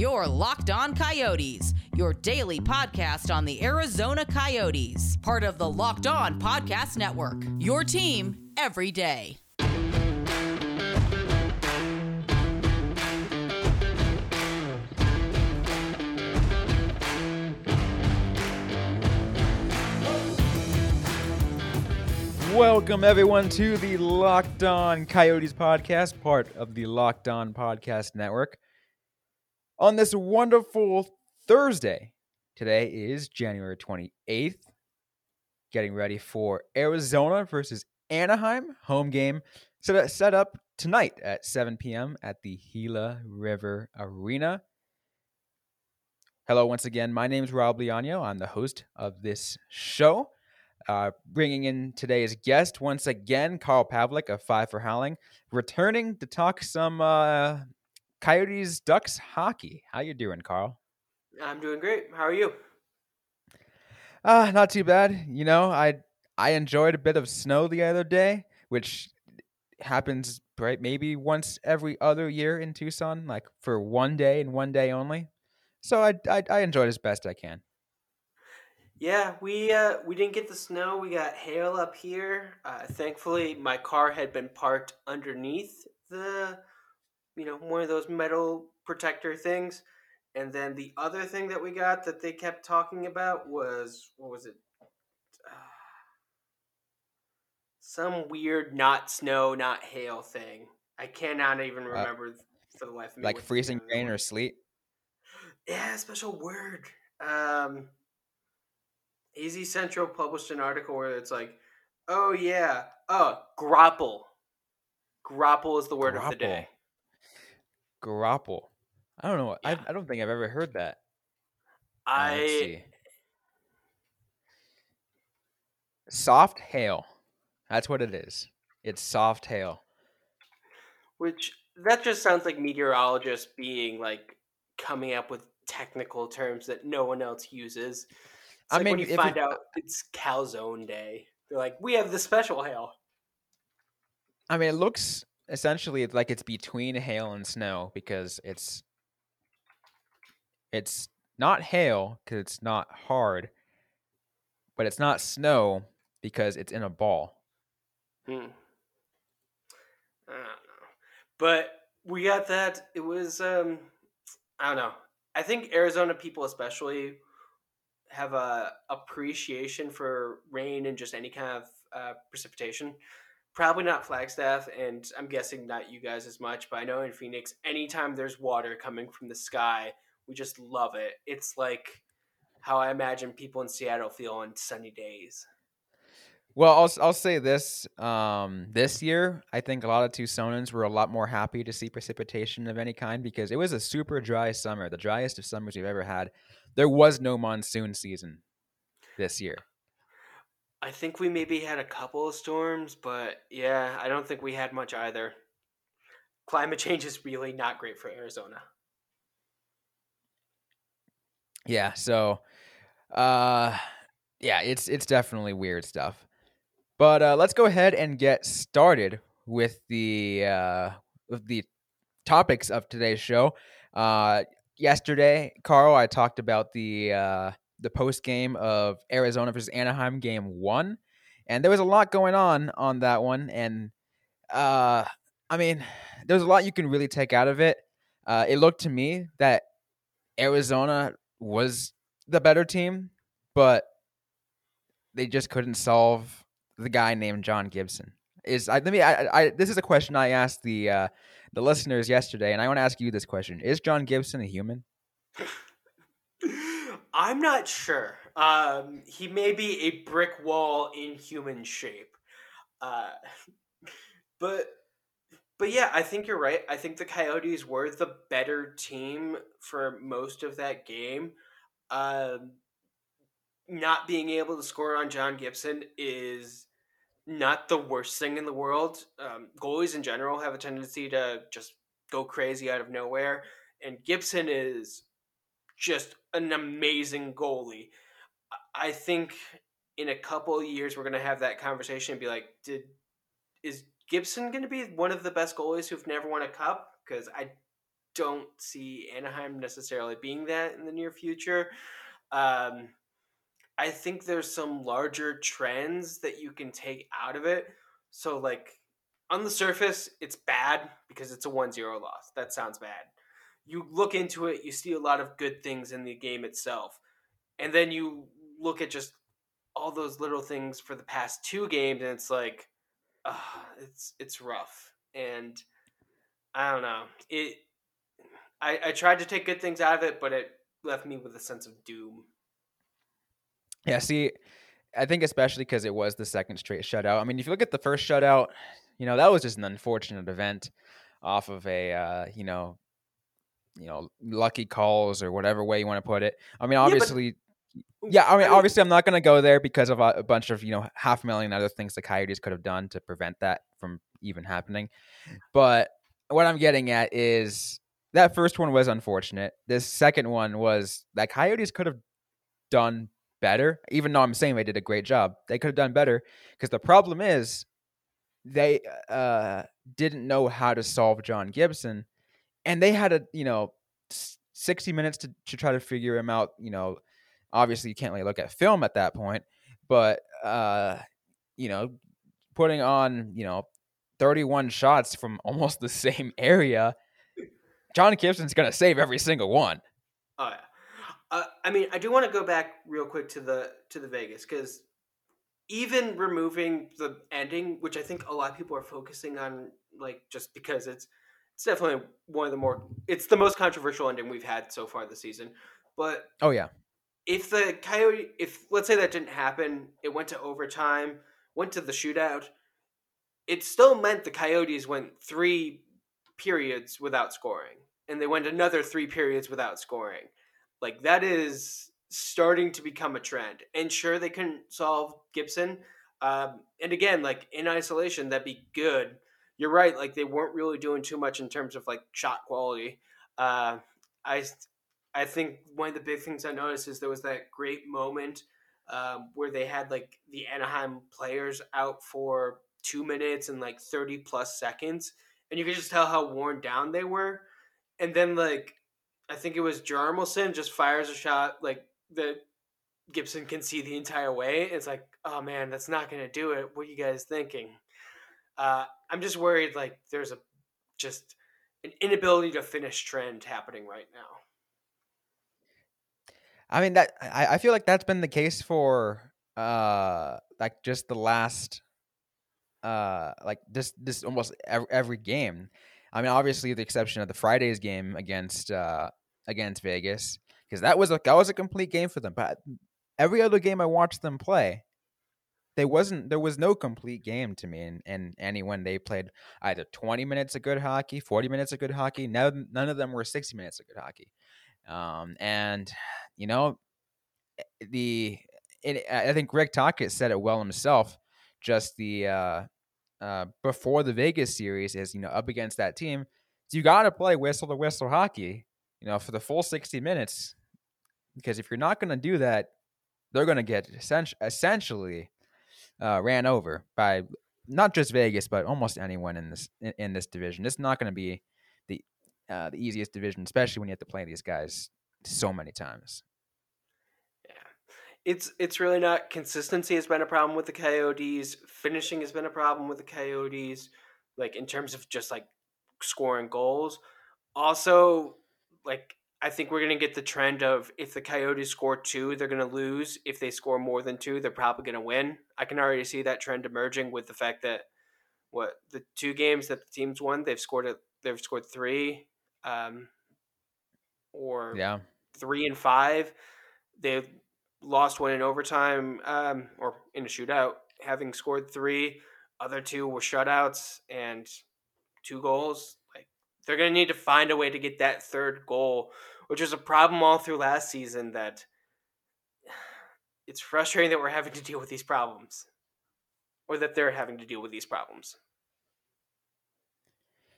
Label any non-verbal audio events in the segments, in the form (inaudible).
Your Locked On Coyotes, your daily podcast on the Arizona Coyotes, part of the Locked On Podcast Network. Your team every day. Welcome, everyone, to the Locked On Coyotes podcast, part of the Locked On Podcast Network. On this wonderful Thursday, today is January 28th, getting ready for Arizona versus Anaheim, home game set, set up tonight at 7 p.m. at the Gila River Arena. Hello, once again. My name is Rob Liano. I'm the host of this show. Uh, bringing in today's guest once again, Carl Pavlik of Five for Howling, returning to talk some uh, Coyotes Ducks hockey. How you doing, Carl? I'm doing great. How are you? Uh, not too bad. You know, I I enjoyed a bit of snow the other day, which happens right maybe once every other year in Tucson, like for one day and one day only. So I I, I enjoyed as best I can. Yeah, we uh, we didn't get the snow. We got hail up here. Uh, thankfully, my car had been parked underneath the, you know, one of those metal protector things. And then the other thing that we got that they kept talking about was what was it? Uh, (sighs) some weird not snow, not hail thing. I cannot even Uh, remember for the life of me. Like freezing rain or sleet. Yeah, special word. Um, AZCentral published an article where it's like, oh yeah, oh graupel. Graupel is the word of the day. Graupel. I don't know. I Yeah. I don't think I've ever heard that. Uh, I. Soft hail. That's what it is. It's soft hail. which that just sounds like meteorologists being like coming up with technical terms that no one else uses. It's I like when mean, you find it- out it's calzone day. They're like, we have the special hail. I mean, it looks essentially it's like it's between hail and snow because it's it's not hail because it's not hard, but it's not snow because it's in a ball. Hmm. I don't know. But we got that. It was um I don't know. I think Arizona people especially have a appreciation for rain and just any kind of uh, precipitation. Probably not Flagstaff, and I'm guessing not you guys as much, but I know in Phoenix, anytime there's water coming from the sky, we just love it. It's like how I imagine people in Seattle feel on sunny days. Well, I'll I'll say this. Um, this year, I think a lot of Tucsonans were a lot more happy to see precipitation of any kind because it was a super dry summer, the driest of summers we've ever had. There was no monsoon season this year. I think we maybe had a couple of storms, but yeah, I don't think we had much either. Climate change is really not great for Arizona. Yeah, so uh yeah, it's it's definitely weird stuff. But uh let's go ahead and get started with the uh with the topics of today's show. Uh yesterday, Carl, I talked about the uh the post game of Arizona versus Anaheim game 1 and there was a lot going on on that one and uh I mean, there's a lot you can really take out of it. Uh it looked to me that Arizona was the better team, but they just couldn't solve the guy named John Gibson. Is I let me I, I this is a question I asked the uh the listeners yesterday, and I want to ask you this question: Is John Gibson a human? (laughs) I'm not sure. Um, he may be a brick wall in human shape, uh, but but yeah, I think you're right. I think the Coyotes were the better team for most of that game. Um, not being able to score on John Gibson is not the worst thing in the world. Um, goalies in general have a tendency to just go crazy out of nowhere, and Gibson is just an amazing goalie. I- think in a couple years we're gonna have that conversation and be like, did is Gibson gonna be one of the best goalies who've never won a cup? Because I don't see Anaheim necessarily being that in the near future. Um, I think there's some larger trends that you can take out of it. So, like, on the surface, it's bad because it's a 1 0 loss. That sounds bad. You look into it, you see a lot of good things in the game itself. And then you look at just all those little things for the past two games, and it's like, uh, it's it's rough. And I don't know. It. I, I tried to take good things out of it, but it left me with a sense of doom. Yeah, see, I think especially because it was the second straight shutout. I mean, if you look at the first shutout, you know that was just an unfortunate event off of a uh, you know you know lucky calls or whatever way you want to put it. I mean, obviously. Yeah, but, yeah I mean, obviously, I'm not going to go there because of a, bunch of you know half a million other things the Coyotes could have done to prevent that from even happening. But what I'm getting at is that first one was unfortunate. This second one was that Coyotes could have done better, even though I'm saying they did a great job. They could have done better because the problem is they uh, didn't know how to solve John Gibson, and they had a you know sixty minutes to to try to figure him out. You know, obviously you can't really look at film at that point, but uh, you know, putting on you know thirty one shots from (laughs) almost the same area, John Gibson's gonna save every single one. Oh yeah. Uh, I mean, I do want to go back real quick to the to the Vegas because even removing the ending, which I think a lot of people are focusing on, like just because it's it's definitely one of the more it's the most controversial ending we've had so far this season. But oh yeah, if the Coyote, if let's say that didn't happen, it went to overtime, went to the shootout, it still meant the Coyotes went three periods without scoring, and they went another three periods without scoring. Like that is starting to become a trend. And sure, they couldn't solve Gibson. Um, and again, like in isolation, that'd be good. You're right. Like they weren't really doing too much in terms of like shot quality. Uh, I I think one of the big things I noticed is there was that great moment um, where they had like the Anaheim players out for two minutes and like 30 plus seconds. And you could just tell how worn down they were. And then like I think it was Hjalmarsson just fires a shot like that Gibson can see the entire way. It's like, oh man, that's not to do it. What are you guys thinking? Uh, I'm just worried like there's a just an inability to finish trend happening right now. I mean that I, I feel like that's been the case for uh like just the last uh like this this almost every, every game. I mean obviously the exception of the Fridays game against uh against Vegas because that was a that was a complete game for them. But every other game I watched them play, they wasn't there was no complete game to me. And and any when they played either twenty minutes of good hockey, forty minutes of good hockey. None none of them were sixty minutes of good hockey. Um, and you know eh, the it, I think Rick Tocchet said it well himself. Just the uh, uh, before the Vegas series is you know up against that team, you got to play whistle to whistle hockey. You know, for the full sixty minutes, because if you're not going to do that, they're going to get essentially uh, ran over by not just Vegas, but almost anyone in this in, in this division. It's not going to be the uh, the easiest division, especially when you have to play these guys so many times. Yeah, it's it's really not consistency has been a problem with the Coyotes. Finishing has been a problem with the Coyotes, like in terms of just like scoring goals. Also, like I think we're going to get the trend of if the Coyotes score two, they're going to lose. If they score more than two, they're probably going to win. I can already see that trend emerging with the fact that what the two games that the teams won, they've scored a, they've scored three, um, or yeah, three and five. They've lost one in overtime um, or in a shootout, having scored three. Other two were shutouts and two goals. They're going to need to find a way to get that third goal which was a problem all through last season that (sighs) it's frustrating that we're having to deal with these problems or that they're having to deal with these problems.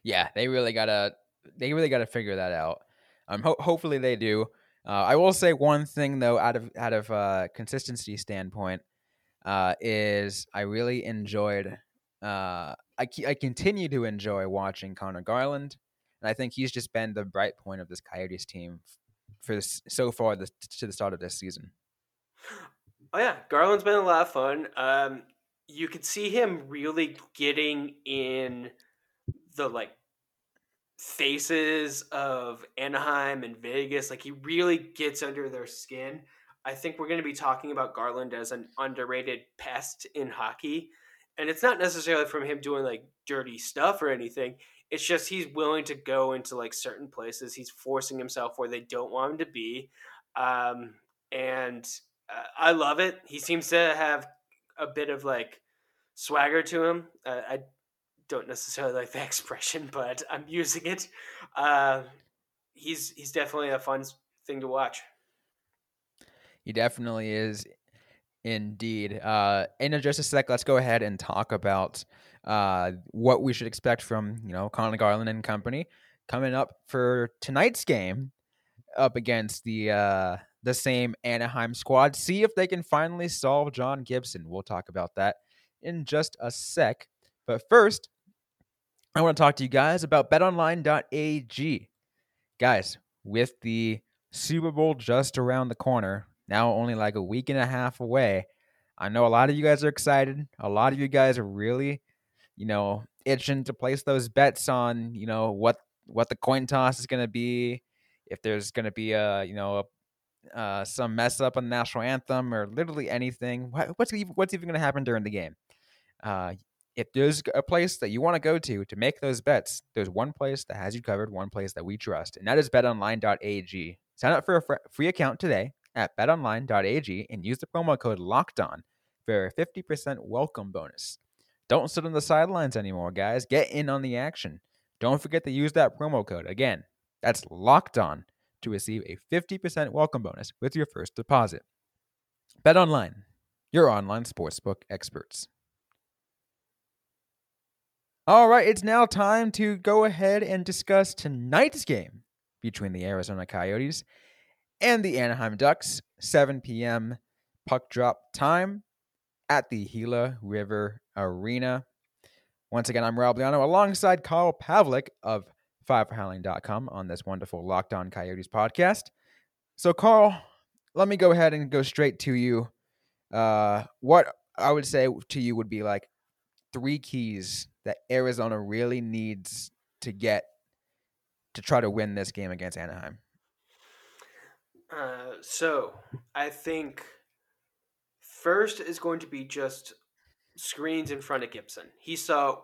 Yeah, they really gotta they really gotta figure that out. Um, ho- hopefully they do. Uh, I will say one thing though, out of out of uh, consistency standpoint, uh, is I really enjoyed. Uh, I I continue to enjoy watching Conor Garland and I think he's just been the bright point of this Coyotes team for this so far to the start of this season. Oh yeah, Garland's been a lot of fun. Um, you could see him really getting in the like faces of Anaheim and Vegas. Like he really gets under their skin. I think we're going to be talking about Garland as an underrated pest in hockey. And it's not necessarily from him doing like dirty stuff or anything. It's just he's willing to go into like certain places. He's forcing himself where they don't want him to be. Um, and uh, I love it. He seems to have a bit of like swagger to him. Uh, I don't necessarily like the (laughs) expression, but I'm using it. Uh, he's he's definitely a fun thing to watch. He definitely is, indeed. Uh, in just a sec, let's go ahead and talk about uh, what we should expect from you know Conor Garland and company coming up for tonight's game up against the uh, the same Anaheim squad. See if they can finally solve John Gibson. We'll talk about that in just a sec. But first, I want to talk to you guys about betonline.ag. Guys, with the Super Bowl just around the corner, now only like a week and a half away, I know a lot of you guys are excited. A lot of you guys are really, you know, itching to place those bets on, you know, what what the coin toss is going to be, if there's going to be a, you know, a, uh, some mess up on the national anthem or literally anything. what's even, what's even going to happen during the game? Uh, if there's a place that you want to go to to make those bets, there's one place that has you covered, one place that we trust, and that is betonline.ag. Sign up for a free account today at betonline.ag and use the promo code locked on for a 50% welcome bonus. Don't sit on the sidelines anymore, guys. Get in on the action. Don't forget to use that promo code. Again, that's locked on to receive a 50% welcome bonus with your first deposit. Bet online, your online sportsbook experts. All right, it's now time to go ahead and discuss tonight's game between the Arizona Coyotes and the Anaheim Ducks, 7 p.m. puck drop time at the Gila River Arena. Once again, I'm Rob Liano alongside Carl Pavlik of fiveforhowling.com on this wonderful Locked On Coyotes podcast. So, Carl, let me go ahead and go straight to you. Uh, what I would say to you would be like three keys that Arizona really needs to get to try to win this game against Anaheim? Uh, so I think first is going to be just screens in front of Gibson. He saw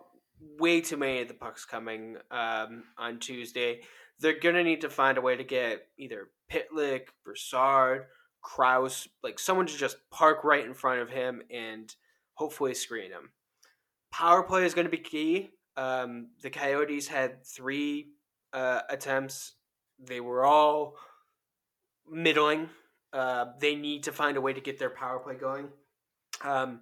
way too many of the pucks coming um, on Tuesday. They're gonna need to find a way to get either Pitlick, Brassard, Crouse, like someone to just park right in front of him and hopefully screen him. Power play is going to be key. Um, the Coyotes had three uh, attempts. They were all middling. Uh, they need to find a way to get their power play going. Um,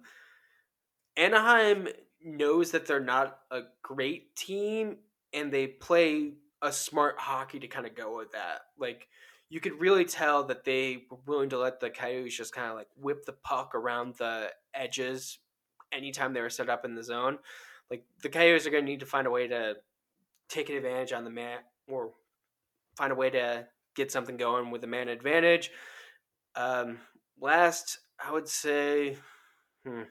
Anaheim knows that they're not a great team, and they play a smart hockey to kind of go with that. Like you could really tell that they were willing to let the Coyotes just kind of like whip the puck around the edges anytime they were set up in the zone. Like the Coyotes are going to need to find a way to take an advantage on the man or find a way to get something going with a man advantage. Um, last, I would say, hmm,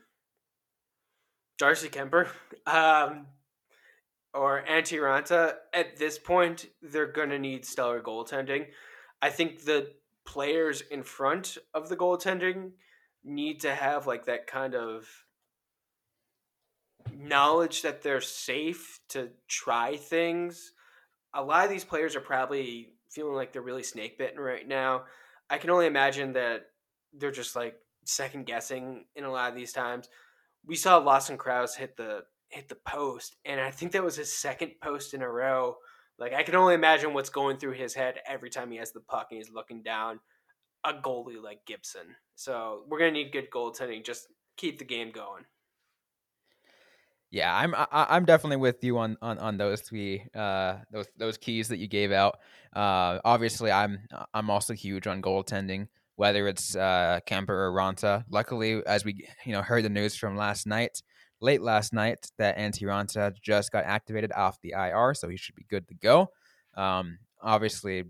Darcy Kuemper (laughs) um, or Antti Raanta. At this point, they're going to need stellar goaltending. I think the players in front of the goaltending need to have like that kind of knowledge that they're safe to try things. A lot of these players are probably feeling like they're really snake bitten right now. I can only imagine that they're just like second guessing in a lot of these times. We saw Lawson Crouse hit the hit the post, and I think that was his second post in a row. Like I can only imagine what's going through his head every time he has the puck and he's looking down a goalie like Gibson. So we're gonna need good goaltending. Just keep the game going. Yeah, I'm I, I'm definitely with you on on on those three uh those those keys that you gave out. Uh, obviously, I'm I'm also huge on goaltending, whether it's uh or Raanta. Luckily, as we you know heard the news from last night, late last night, that Antti Raanta just got activated off the IR, so he should be good to go. Um, obviously,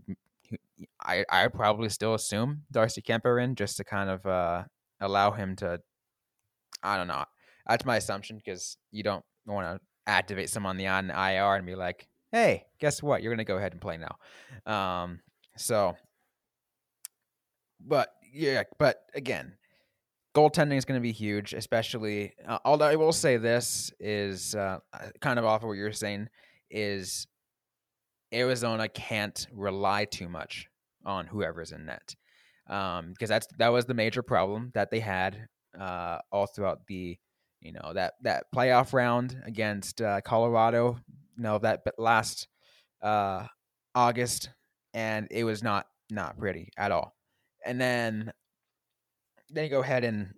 I I probably still assume Darcy Kuemper in just to kind of uh, allow him to. I don't know. That's my assumption because you don't want to activate someone on the on IR and be like, "Hey, guess what? You're gonna go ahead and play now." Um, so, but yeah, but again, goaltending is going to be huge, especially. Uh, although I will say this is uh, kind of off of what you're saying is Arizona can't rely too much on whoever's in net because um, that's that was the major problem that they had uh, all throughout the you know that that playoff round against uh, Colorado. You know that last uh, August, and it was not not pretty at all. And then you go ahead and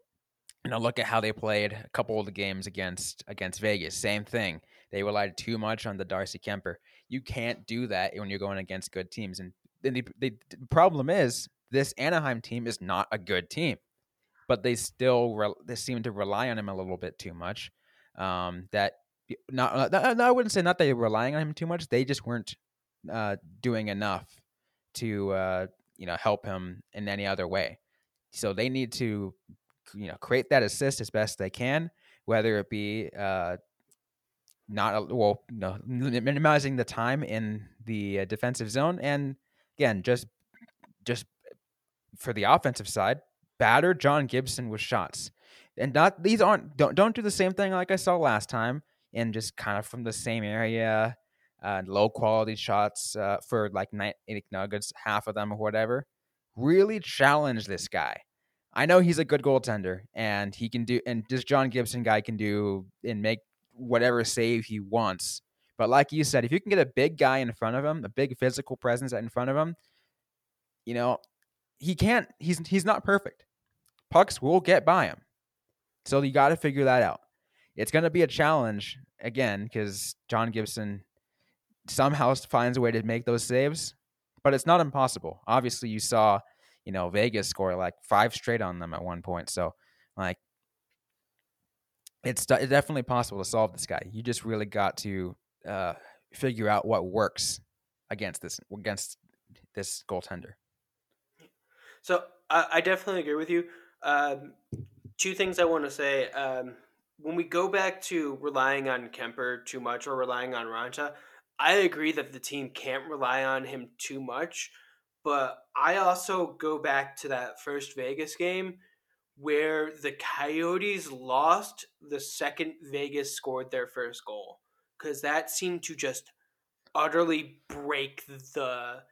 you know look at how they played a couple of the games against against Vegas. Same thing. They relied too much on the Darcy Kuemper. You can't do that when you're going against good teams. And then the, the, the problem is this Anaheim team is not a good team, but they still re- they seem to rely on him a little bit too much. Um, that not, not, I wouldn't say not they relying on him too much. They just weren't uh, doing enough to uh, you know help him in any other way. So they need to you know create that assist as best they can, whether it be uh, not well, no, minimizing the time in the uh, defensive zone, and again, just just for the offensive side, batter John Gibson with shots, and not these aren't don't don't do the same thing like I saw last time, and just kind of from the same area, uh, low quality shots uh, for like night nuggets, half of them or whatever. Really challenge this guy. I know he's a good goaltender, and he can do, and this John Gibson guy can do and make whatever save he wants. But like you said, if you can get a big guy in front of him, a big physical presence in front of him, you know, he can't. He's he's not perfect. Pucks will get by him, so you got to figure that out. It's going to be a challenge again because John Gibson somehow finds a way to make those saves, but it's not impossible. Obviously, you saw, you know, Vegas score like five straight on them at one point. So, like, it's, it's definitely possible to solve this guy. You just really got to uh, figure out what works against this against this goaltender. So I, I definitely agree with you. Um, two things I want to say. Um, when we go back to relying on Kuemper too much or relying on Raanta, I agree that the team can't rely on him too much. But I also go back to that first Vegas game where the Coyotes lost the second Vegas scored their first goal because that seemed to just utterly break the.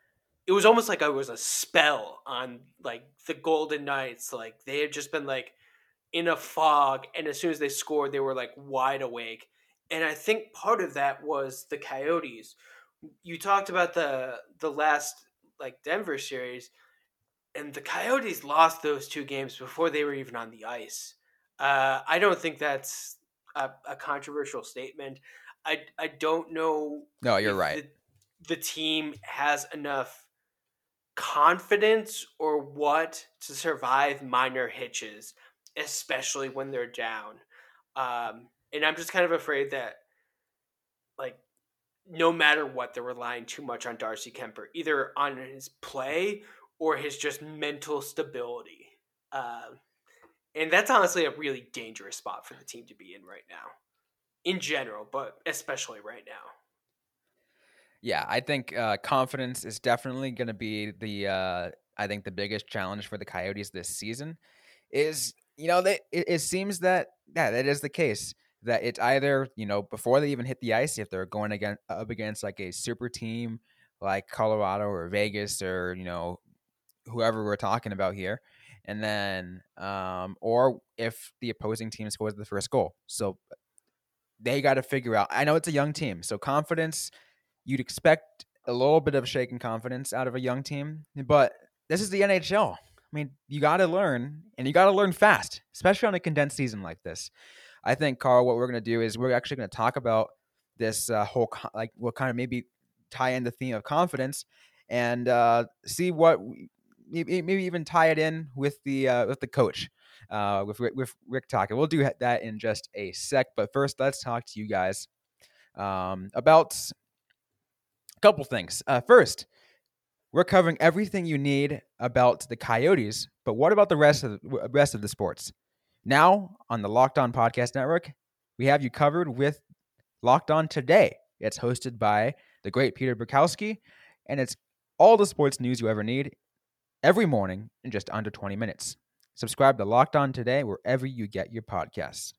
It was almost like I was a spell on like the Golden Knights. Like they had just been like in a fog, and as soon as they scored, they were like wide awake. And I think part of that was the Coyotes. You talked about the the last like Denver series and the Coyotes lost those two games before they were even on the ice. Uh, I don't think that's a, a, controversial statement. I I don't know. No, you're right. The, the, team has enough confidence or what to survive minor hitches, especially when they're down. Um, and I'm just kind of afraid that, like, no matter what, they're relying too much on Darcy Kuemper, either on his play or his just mental stability. Uh, and that's honestly a really dangerous spot for the team to be in right now, in general, but especially right now. Yeah, I think uh, confidence is definitely going to be the uh, I think the biggest challenge for the Coyotes this season. Is you know they it, it seems that yeah that is the case that it's either you know before they even hit the ice if they're going against up against like a super team like Colorado or Vegas or you know whoever we're talking about here, and then um, or if the opposing team scores the first goal. So they got to figure out. I know it's a young team, so confidence. You'd expect a little bit of shaken confidence out of a young team, but this is the NHL. I mean, you got to learn, and you got to learn fast, especially on a condensed season like this. I think, Carl, what we're going to do is we're actually going to talk about this uh, whole, like, what we'll kind of maybe tie in the theme of confidence and uh, see what maybe even tie it in with the uh, with the coach, uh, with with Rick Tocchet. We'll do that in just a sec. But first, let's talk to you guys um, about A couple things. Uh, first, we're covering everything you need about the Coyotes, but what about the rest of the rest of the sports? Now on the Locked On Podcast Network, we have you covered with Locked On Today. It's hosted by the great Peter Bukowski, and it's all the sports news you ever need every morning in just under 20 minutes. Subscribe to Locked On Today wherever you get your podcasts.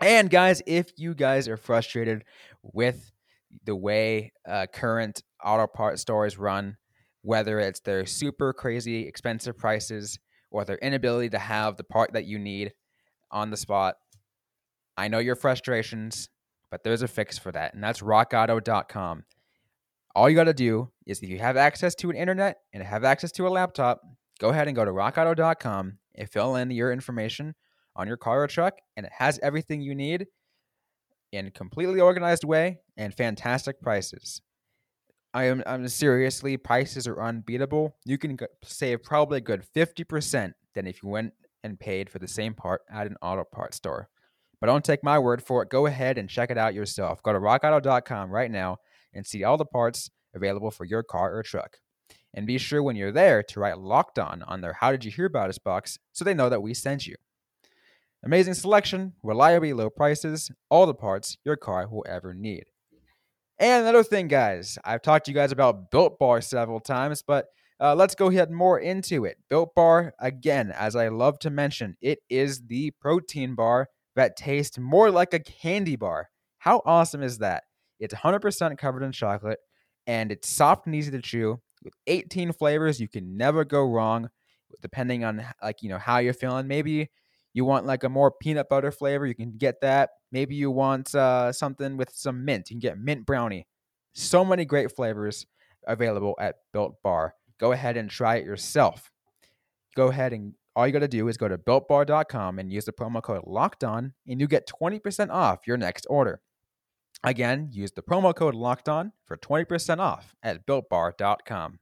And guys, if you guys are frustrated with the way uh, current auto part stores run, whether it's their super crazy expensive prices or their inability to have the part that you need on the spot. I know your frustrations, but there's a fix for that, and that's rockauto.com. All you got to do is if you have access to an internet and have access to a laptop, go ahead and go to rockauto.com and fill in your information on your car or truck, and it has everything you need in a completely organized way and fantastic prices. I am I'm seriously prices are unbeatable. You can save probably a good 50% than if you went and paid for the same part at an auto parts store. But don't take my word for it. Go ahead and check it out yourself. Go to rockauto.com right now and see all the parts available for your car or truck. And be sure when you're there to write locked on on their How Did You Hear About Us box so they know that we sent you. Amazing selection, reliably low prices, all the parts your car will ever need. And another thing, guys, I've talked to you guys about Built Bar several times, but uh, let's go ahead more into it. Built Bar, again, as I love to mention, it is the protein bar that tastes more like a candy bar. How awesome is that? It's 100% covered in chocolate and it's soft and easy to chew with 18 flavors. You can never go wrong depending on like, you know, how you're feeling. Maybe you want like a more peanut butter flavor, you can get that. Maybe you want uh, something with some mint, you can get mint brownie. So many great flavors available at Built Bar. Go ahead and try it yourself. Go ahead and all you got to do is go to builtbar.com and use the promo code locked on and you get 20% off your next order. Again, use the promo code locked on for 20% off at builtbar.com.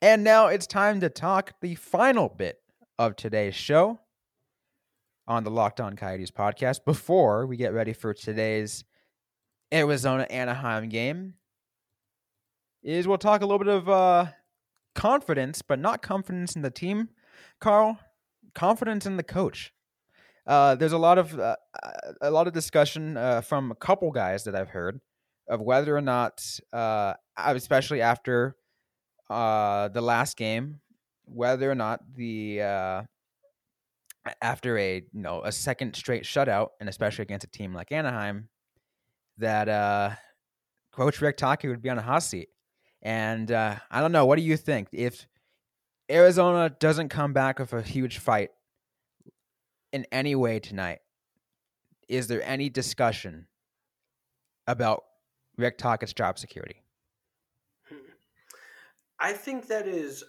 And now it's time to talk the final bit of today's show on the Locked On Coyotes podcast before we get ready for today's Arizona Anaheim game is we'll talk a little bit of uh, confidence, but not confidence in the team, Carl. Confidence in the coach. Uh, there's a lot of uh, a lot of discussion uh, from a couple guys that I've heard of whether or not, uh, especially after uh, the last game, whether or not the uh, after a you know a second straight shutout, and especially against a team like Anaheim, that uh, Coach Rick Tocchet would be on a hot seat. And uh, I don't know. What do you think? If Arizona doesn't come back with a huge fight in any way tonight, is there any discussion about Rick Tocchet's job security? I think that is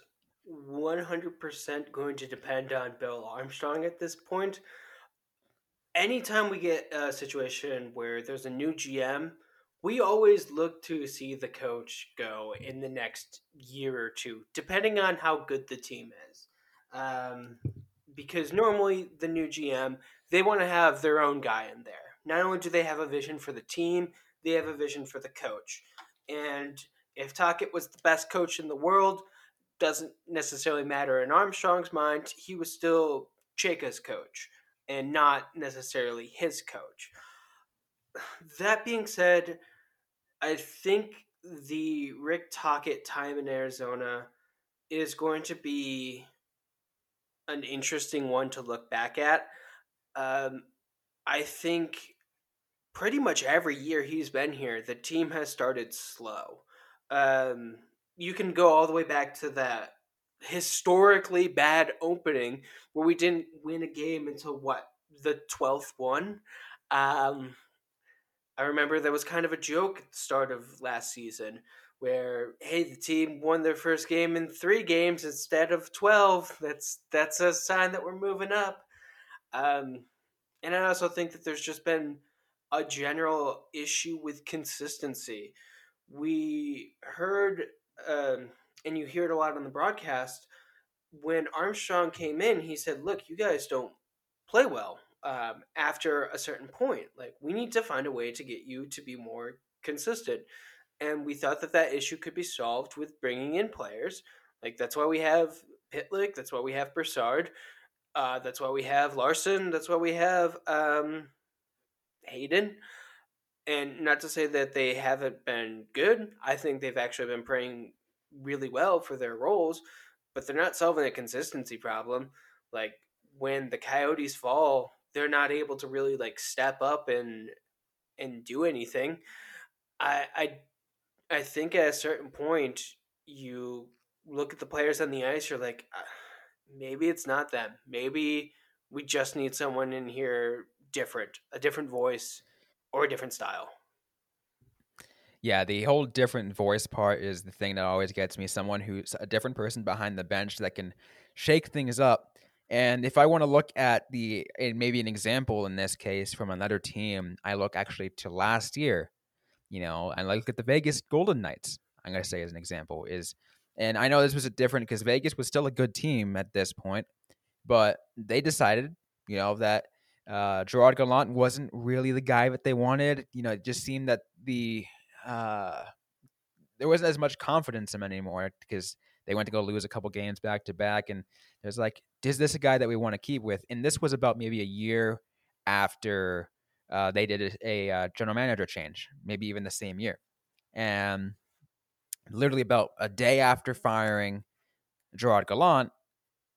100% going to depend on Bill Armstrong at this point. Anytime we get a situation where there's a new GM, we always look to see the coach go in the next year or two, depending on how good the team is. Um, because normally the new GM, they want to have their own guy in there. Not only do they have a vision for the team, they have a vision for the coach. And if Tocchet was the best coach in the world, doesn't necessarily matter in Armstrong's mind. He was still Chayka's coach and not necessarily his coach. That being said, I think the Rick Tocchet time in Arizona is going to be an interesting one to look back at. Um, I think pretty much every year he's been here, the team has started slow. Um, you can go all the way back to that historically bad opening where we didn't win a game until what the 12th one? Um, i remember there was kind of a joke at the start of last season where hey the team won their first game in three games instead of 12 that's that's a sign that we're moving up. Um, and i also think that there's just been a general issue with consistency. We heard um, and you hear it a lot on the broadcast. When Armstrong came in, he said, "Look, you guys don't play well um, after a certain point. Like we need to find a way to get you to be more consistent. And we thought that that issue could be solved with bringing in players. Like that's why we have Pitlick. That's why we have Brassard. Uh, that's why we have Larsson. That's why we have um, Hayden. And not to say that they haven't been good. I think they've actually been playing really well for their roles, but they're not solving a consistency problem. Like when the Coyotes fall, they're not able to really like step up and and do anything. I I I think at a certain point you look at the players on the ice, you're like, uh, maybe it's not them. Maybe we just need someone in here different, a different voice or a different style. Yeah, the whole different voice part is the thing that always gets me. Someone who's a different person behind the bench that can shake things up. And if I want to look at the maybe an example in this case from another team, I look actually to last year. You know, and I look at the Vegas Golden Knights. I'm going to say as an example is, and I know this was a different because Vegas was still a good team at this point, but they decided, you know, that uh, Gerard Gallant wasn't really the guy that they wanted. You know, it just seemed that the uh, there wasn't as much confidence in him anymore because they went to go lose a couple games back to back, and there's like, is this a guy that we want to keep with? And this was about maybe a year after uh, they did a, a, uh, general manager change, maybe even the same year, and literally about a day after firing Gerard Gallant,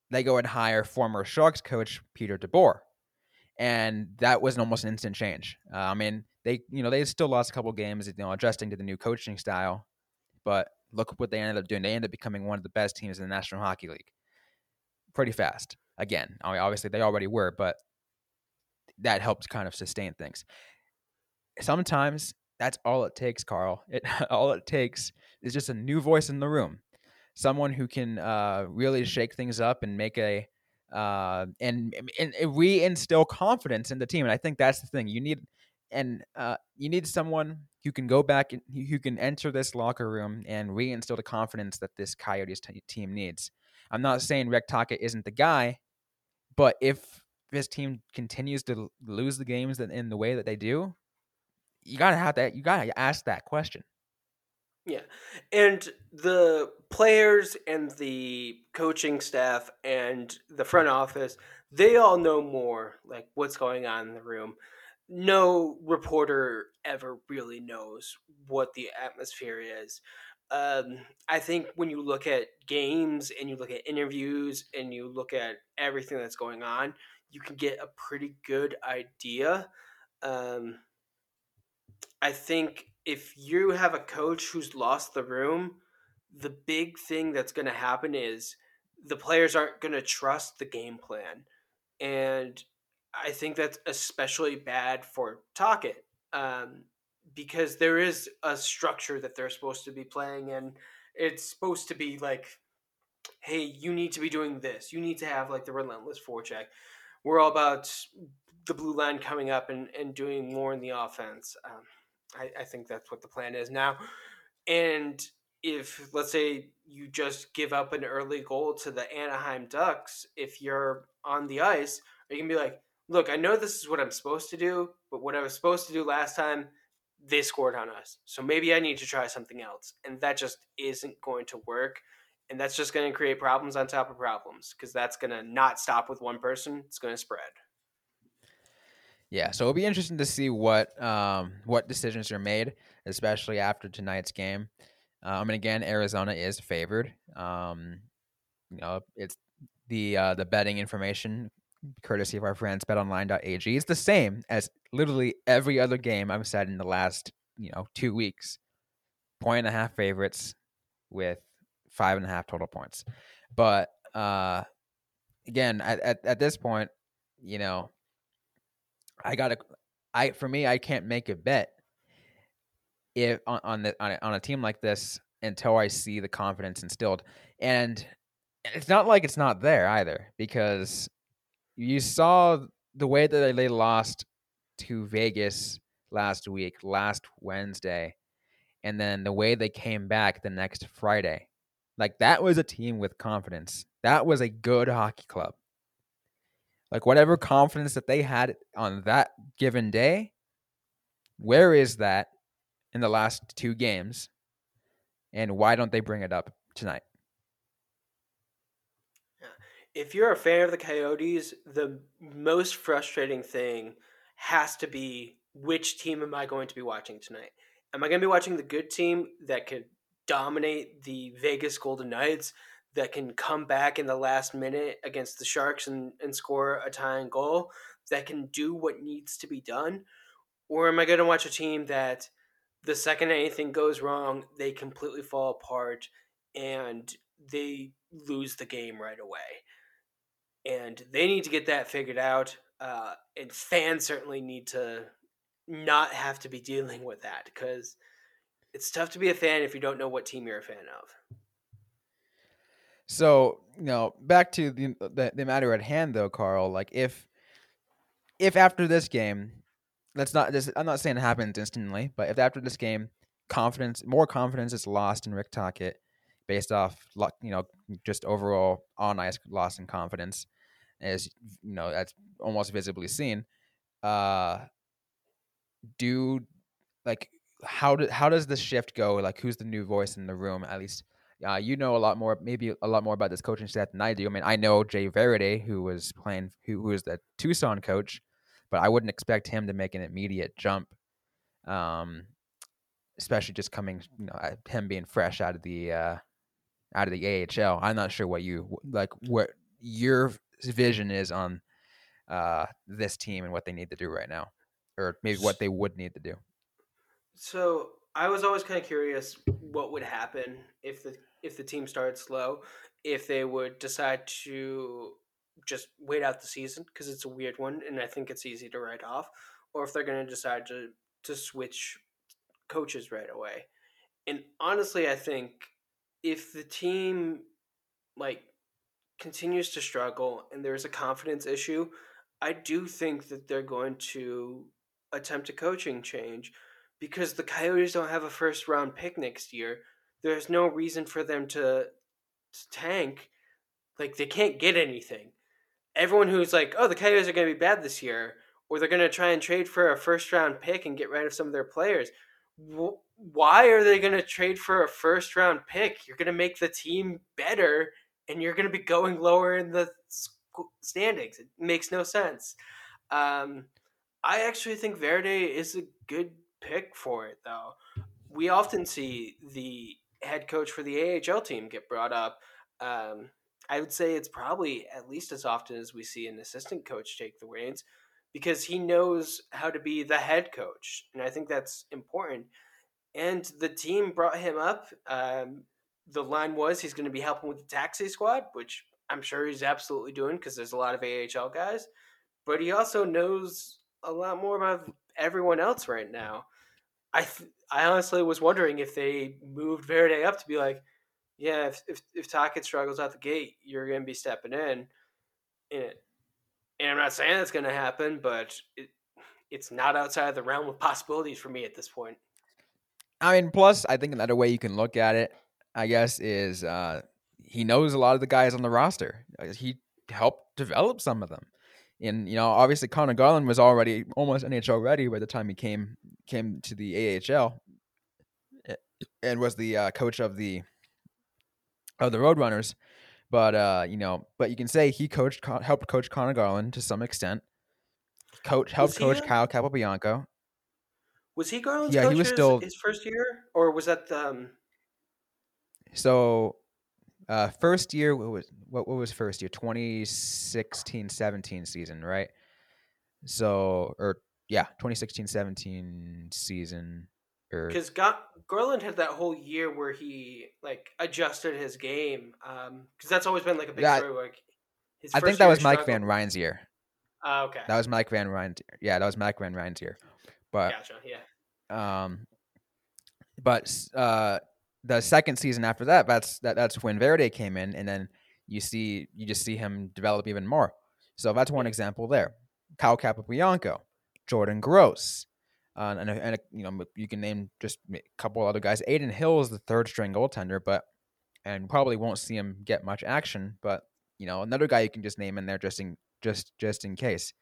they go and hire former Sharks coach Peter DeBoer, and that was an almost an instant change. Uh, I mean, they you know they still lost a couple games, you know, adjusting to the new coaching style, but look what they ended up doing. They ended up becoming one of the best teams in the National Hockey League pretty fast. Again, I mean, obviously they already were, but that helped kind of sustain things. Sometimes that's all it takes, Carl. (laughs) It all it takes is just a new voice in the room, someone who can uh, really shake things up and make a uh, and, and reinstill confidence in the team. And I think that's the thing. You need and uh, you need someone who can go back and who can enter this locker room and reinstill the confidence that this Coyotes t- team needs. I'm not saying Rick Tocchet isn't the guy, but if this team continues to lose the games in the way that they do, you gotta have that. You gotta ask that question. Yeah. And the players and the coaching staff and the front office, they all know more like what's going on in the room. No reporter ever really knows what the atmosphere is. Um, I think when you look at games and you look at interviews and you look at everything that's going on, you can get a pretty good idea. Um, I think if you have a coach who's lost the room, the big thing that's going to happen is the players aren't going to trust the game plan. And I think that's especially bad for Tocchet um, because there is a structure that they're supposed to be playing and it's supposed to be like, hey, you need to be doing this. You need to have like the relentless forecheck. We're all about the blue line coming up and, and doing more in the offense. Um, I, I think that's what the plan is now. And if let's say you just give up an early goal to the Anaheim Ducks, if you're on the ice, you can be like, look, I know this is what I'm supposed to do, but what I was supposed to do last time, they scored on us. So maybe I need to try something else. And that just isn't going to work. And that's just going to create problems on top of problems because that's going to not stop with one person. It's going to spread. Yeah, so it'll be interesting to see what um, what decisions are made, especially after tonight's game. Um, and again, Arizona is favored. Um, you know, it's the uh, the betting information, courtesy of our friends BetOnline.ag. It's the same as literally every other game I've said in the last you know two weeks. Point and a half favorites with five and a half total points. But uh, again, at, at at this point, you know, I gotta, I for me, I can't make a bet if on on, the, on, a, on a team like this until I see the confidence instilled, and it's not like it's not there either because you saw the way that they lost to Vegas last week, last Wednesday, and then the way they came back the next Friday. Like that was a team with confidence. That was a good hockey club. Like whatever confidence that they had on that given day, where is that in the last two games, and why don't they bring it up tonight? If you're a fan of the Coyotes, the most frustrating thing has to be which team am I going to be watching tonight? Am I going to be watching the good team that could dominate the Vegas Golden Knights, that can come back in the last minute against the Sharks and, and score a tying goal, that can do what needs to be done? Or am I going to watch a team that the second anything goes wrong, they completely fall apart and they lose the game right away? And they need to get that figured out. Uh, and fans certainly need to not have to be dealing with that because it's tough to be a fan if you don't know what team you're a fan of. So, you know, back to the, the the matter at hand though, Carl, like if if after this game that's not this. I'm not saying it happens instantly, but if after this game, confidence, more confidence is lost in Rick Tocchet, based off, you know, just overall on ice loss in confidence, as you know, that's almost visibly seen. Uh, do like how do how does the shift go? Like, who's the new voice in the room? At least, uh, you know a lot more, maybe a lot more about this coaching staff than I do. I mean, I know Jay Varady, who was playing, who, who was the Tucson coach but I wouldn't expect him to make an immediate jump. Um, especially just coming, you know, him being fresh out of the uh, out of the AHL. I'm not sure what you like, what your vision is on uh, this team and what they need to do right now, or maybe what they would need to do. So I was always kind of curious what would happen if the if the team started slow, if they would decide to just wait out the season because it's a weird one and I think it's easy to write off, or if they're going to decide to to switch coaches right away. And honestly, I think if the team like continues to struggle and there's a confidence issue, I do think that they're going to attempt a coaching change because the Coyotes don't have a first round pick next year. There's no reason for them to, to tank. Like they can't get anything everyone who's like, oh, the Coyotes are going to be bad this year, or they're going to try and trade for a first round pick and get rid of some of their players. Why are they going to trade for a first round pick? You're going to make the team better, and you're going to be going lower in the standings. It makes no sense. Um, I actually think Varady is a good pick for it, though. We often see the head coach for the AHL team get brought up. Um, I would say it's probably at least as often as we see an assistant coach take the reins because he knows how to be the head coach. And I think that's important. And the team brought him up. Um, the line was he's going to be helping with the taxi squad, which I'm sure he's absolutely doing because there's a lot of AHL guys. But he also knows a lot more about everyone else right now. I th- I honestly was wondering if they moved Varady up to be like, yeah, if if, if Tocchet struggles out the gate, you're going to be stepping in. And, and I'm not saying that's going to happen, but it, it's not outside of the realm of possibilities for me at this point. I mean, plus, I think another way you can look at it, I guess, is uh, he knows a lot of the guys on the roster. He helped develop some of them. And you know, obviously, Conor Garland was already almost NHL ready by the time he came came to the AHL, and was the uh, coach of the of the Roadrunners. But uh, you know, but you can say he coached, helped coach Conor Garland to some extent. Coach helped coach a, Kyle Capobianco. Was he Garland's yeah, he was still his first year, or was that the? Um... So, uh, first year what was what, what was first year 2016-17 season, right? So, or yeah, 2016-17 season because Garland had that whole year where he like adjusted his game because um, that's always been like a big yeah, story. Like I think that was Mike Van Ryn's year. Uh, okay, that was Mike Van Ryn's. Yeah, that was Mike Van Ryn's year. But gotcha. Yeah. Um, but uh, the second season after that, that's that, that's when Varady came in, and then you see you just see him develop even more. So that's one example there. Kyle Capobianco, Jordan Gross, uh, and, and you know you can name just a couple other guys. Adin Hill is the third string goaltender, but and probably won't see him get much action. But you know another guy you can just name in there just in just just in case.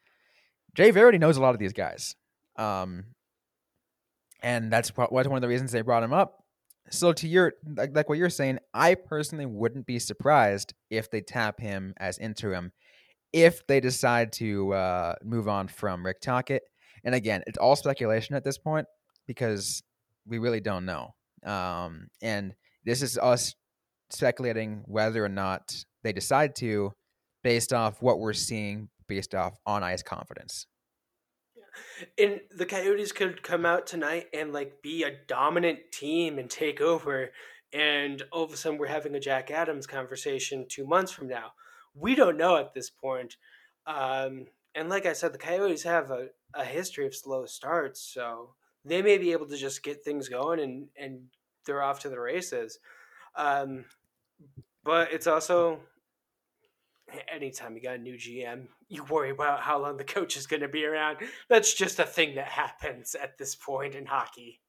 Jay Varady knows a lot of these guys, um, and that's what one of the reasons they brought him up. So to your like, like what you're saying, I personally wouldn't be surprised if they tap him as interim if they decide to uh, move on from Rick Tocchet. And again, it's all speculation at this point because we really don't know. Um, and this is us speculating whether or not they decide to, based off what we're seeing, based off on ice confidence. And the Coyotes could come out tonight and like be a dominant team and take over, and all of a sudden we're having a Jack Adams conversation two months from now. We don't know at this point. Um, and like I said, the Coyotes have a, a history of slow starts, so they may be able to just get things going and and they're off to the races. Um, but it's also anytime you got a new GM, you worry about how long the coach is going to be around. That's just a thing that happens at this point in hockey.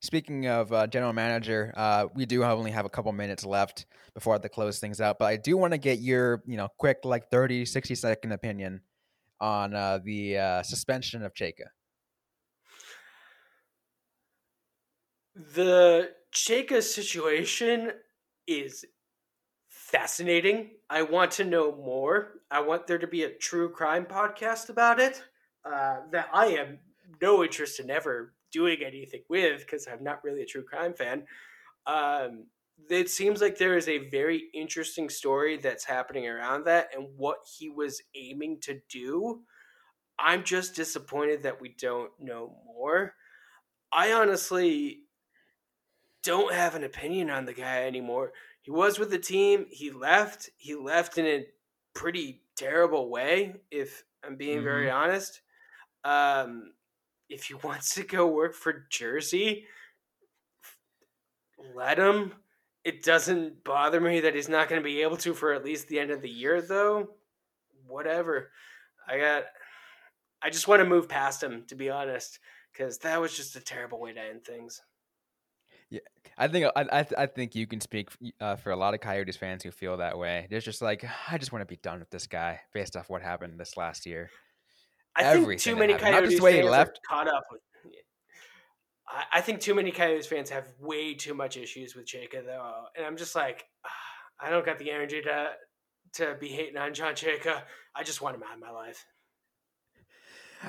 Speaking of uh, general manager, uh, we do only have a couple minutes left before I have to close things out, but I do want to get your, you know, quick, like 30, 60 second opinion on uh, the uh, suspension of Chayka. The Chayka situation is fascinating. I want to know more. I want there to be a true crime podcast about it uh, that I am no interest in ever doing anything with because I'm not really a true crime fan. Um, it seems like there is a very interesting story that's happening around that and what he was aiming to do. I'm just disappointed that we don't know more. I honestly don't have an opinion on the guy anymore. He was with the team. He left. He left in a pretty terrible way, if I'm being mm-hmm. very honest. Um, if he (laughs) wants to go work for Jersey, let him. It doesn't bother me that he's not going to be able to for at least the end of the year, though. Whatever. I got. I just want to move past him, to be honest, because that was just a terrible way to end things. Yeah, I think I I, think you can speak uh, for a lot of Coyotes fans who feel that way. There's just like I just want to be done with this guy based off what happened this last year. I Everything think too many Coyotes fans left. are caught up with. I, I think too many Coyotes fans have way too much issues with Chayka though, and I'm just like, ah, I don't got the energy to to be hating on John Chayka. I just want him out of my life.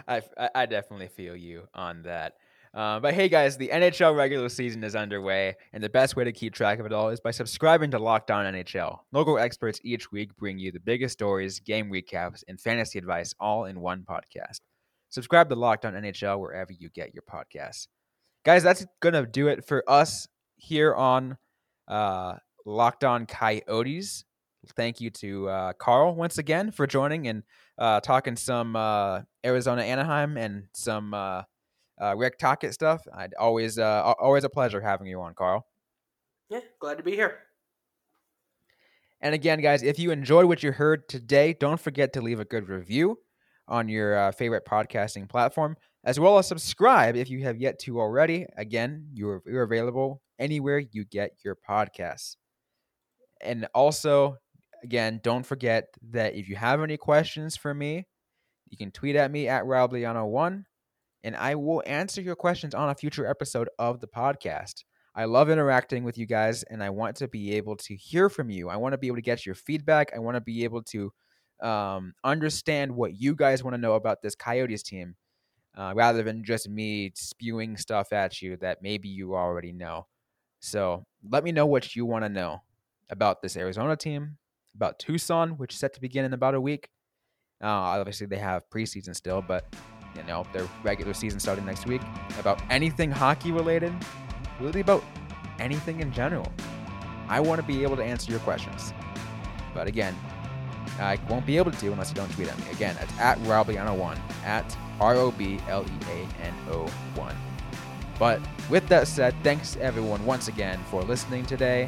I I definitely feel you on that. Uh, but hey, guys, the NHL regular season is underway, and the best way to keep track of it all is by subscribing to Locked On NHL. Local experts each week bring you the biggest stories, game recaps, and fantasy advice all in one podcast. Subscribe to Locked On NHL wherever you get your podcasts. Guys, that's going to do it for us here on uh, Locked On Coyotes. Thank you to uh, Carl once again for joining and uh, talking some uh, Arizona Anaheim and some uh, Rick Tocchet stuff. I'd always uh, always a pleasure having you on, Carl. Yeah, glad to be here. And again, guys, if you enjoyed what you heard today, don't forget to leave a good review on your uh, favorite podcasting platform, as well as subscribe if you have yet to already. Again, you're, you're available anywhere you get your podcasts. And also, again, don't forget that if you have any questions for me, you can tweet at me at Robleano1 and I will answer your questions on a future episode of the podcast. I love interacting with you guys, and I want to be able to hear from you. I want to be able to get your feedback. I want to be able to um, understand what you guys want to know about this Coyotes team, uh, rather than just me spewing stuff at you that maybe you already know. So let me know what you want to know about this Arizona team, about Tucson, which is set to begin in about a week. Uh, obviously, they have preseason still, but you know, their regular season starting next week, about anything hockey related, really about anything in general. I want to be able to answer your questions. But again, I won't be able to unless you don't tweet at me. Again, it's at Robleano1, at R O B L E A N O 1. But with that said, thanks everyone once again for listening today.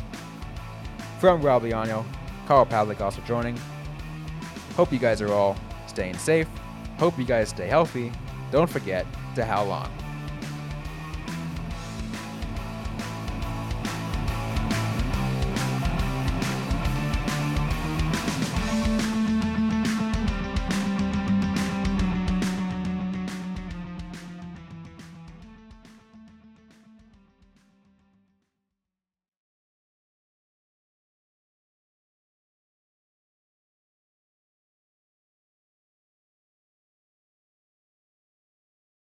From Robliano, Carl Pavlik also joining. Hope you guys are all staying safe Hope you guys stay healthy. Don't forget to how long.